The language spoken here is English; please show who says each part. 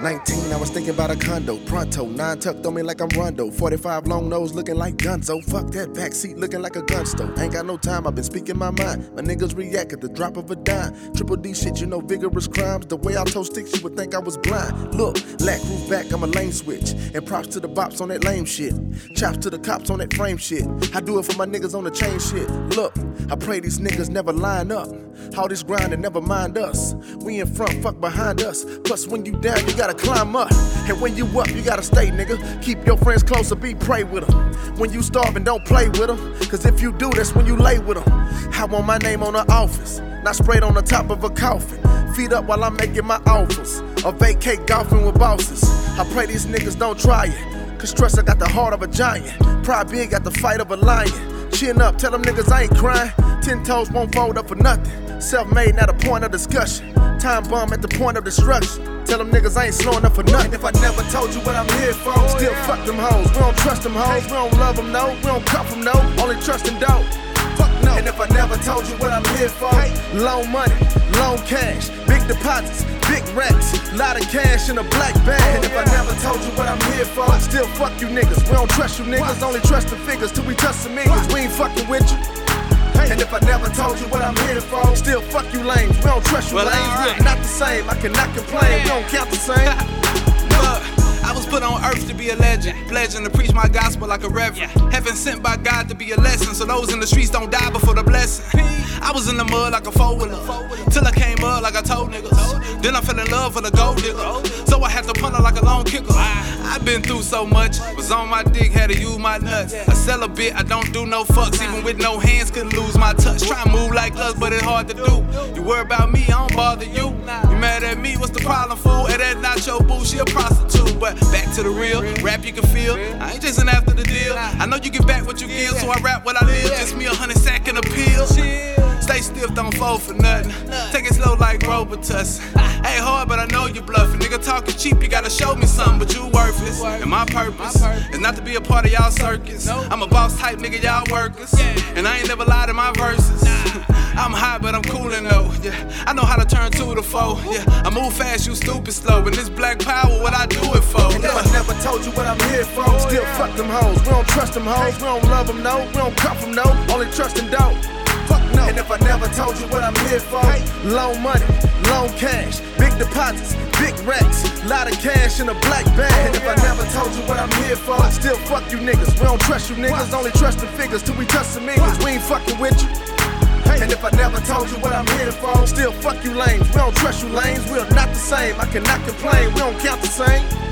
Speaker 1: 19, I was thinking about a condo. Pronto, nine tucked on me like I'm Rondo. 45 long nose looking like Gunzo. Fuck that backseat looking like a gun stove. Ain't got no time, I've been speaking my mind. My niggas react at the drop of a dime. Triple D shit, you know, vigorous crimes. The way I told sticks, you would think I was blind. Look, lack roof back, I'm a lane switch. And props to the bops on that lame shit. Chops to the cops on that frame shit. I do it for my niggas on the chain shit. Look, I pray these niggas never line up. All this grind and never mind us. We in front, fuck behind us. Plus, when you down, you gotta climb up. And when you up, you gotta stay, nigga. Keep your friends closer, be pray with them. When you starving, don't play with them. Cause if you do, that's when you lay with them. I want my name on the office, not sprayed on the top of a coffin. Feet up while I'm making my offers. Or vacate golfing with bosses. I pray these niggas don't try it. Cause trust, I got the heart of a giant. Pride big, got the fight of a lion. Chin up, tell them niggas I ain't crying. Ten toes won't fold up for nothing. Self made, not a point of discussion. Time bomb at the point of destruction. Tell them niggas I ain't slowing up for nothing. If I never told you what I'm here for, still oh, fuck them hoes. We don't trust them hoes, we don't love them, no. We don't cuff them, no. Only trust them, dope. Fuck no. And if I never told you what I'm here for, loan money, loan cash, big deposits, big racks, lot of cash in a black bag. Oh, and if I never told you what I'm here for, still fuck you niggas. We don't trust you niggas, only trust the figures till we touch some niggas. We ain't fucking with you. And if I never told you what I'm here for, still fuck you lames. We don't trust you
Speaker 2: Well,
Speaker 1: lames.
Speaker 2: alright.
Speaker 1: We're not the same. I cannot complain. We don't count the same.
Speaker 2: Look, I was put on earth to be a legend, pledging to preach my gospel like a reverend. Heaven sent by God to be a lesson, so those in the streets don't die before the blessing. I was in the mud like a four wheeler, till I came up like I told niggas. Then I fell in love with a gold digger, so I had to punt her like a long kicker. I've been through so much, was on my dick, had to use my nuts. I sell a bit, I don't do no fucks, even with no hands, couldn't lose my touch. Try and move like us, but it's hard to do. You worry about me, I don't bother you. You mad at me, what's the problem, fool? And that not your boo, she a prostitute. But back to the real, rap you can feel. I ain't chasing after the deal. I know you get back what you give, so I rap what I live. Just me a hundred sack and a pill. Stay stiff, don't fold for nothing. Take it slow like Robitus. Ain't hard, but I know you bluffing. Nigga talking cheap, gotta show me something, but you worthless. And my purpose is not to be a part of y'all circus. I'm a boss type nigga, y'all workers. And I ain't never lied in my verses. I'm hot, but I'm coolin' though. Yeah, I know how to turn two to four. Yeah, I move fast, you stupid slow. And this black power, what I do it for?
Speaker 1: And if I never told you what I'm here for, oh, still fuck them hoes. We don't trust them hoes. We don't love them, no. We don't cuff them, no. Only trust them, dope. What I'm here for, loan money, loan cash, big deposits, big racks, lot of cash in a black bag. And if I never told you what I'm here for, I still fuck you niggas. We don't trust you niggas, only trust the figures till we touch some niggas. We ain't fucking with you. And if I never told you what I'm here for, still fuck you lames. We don't trust you lames, we're not the same. I cannot complain, we don't count the same.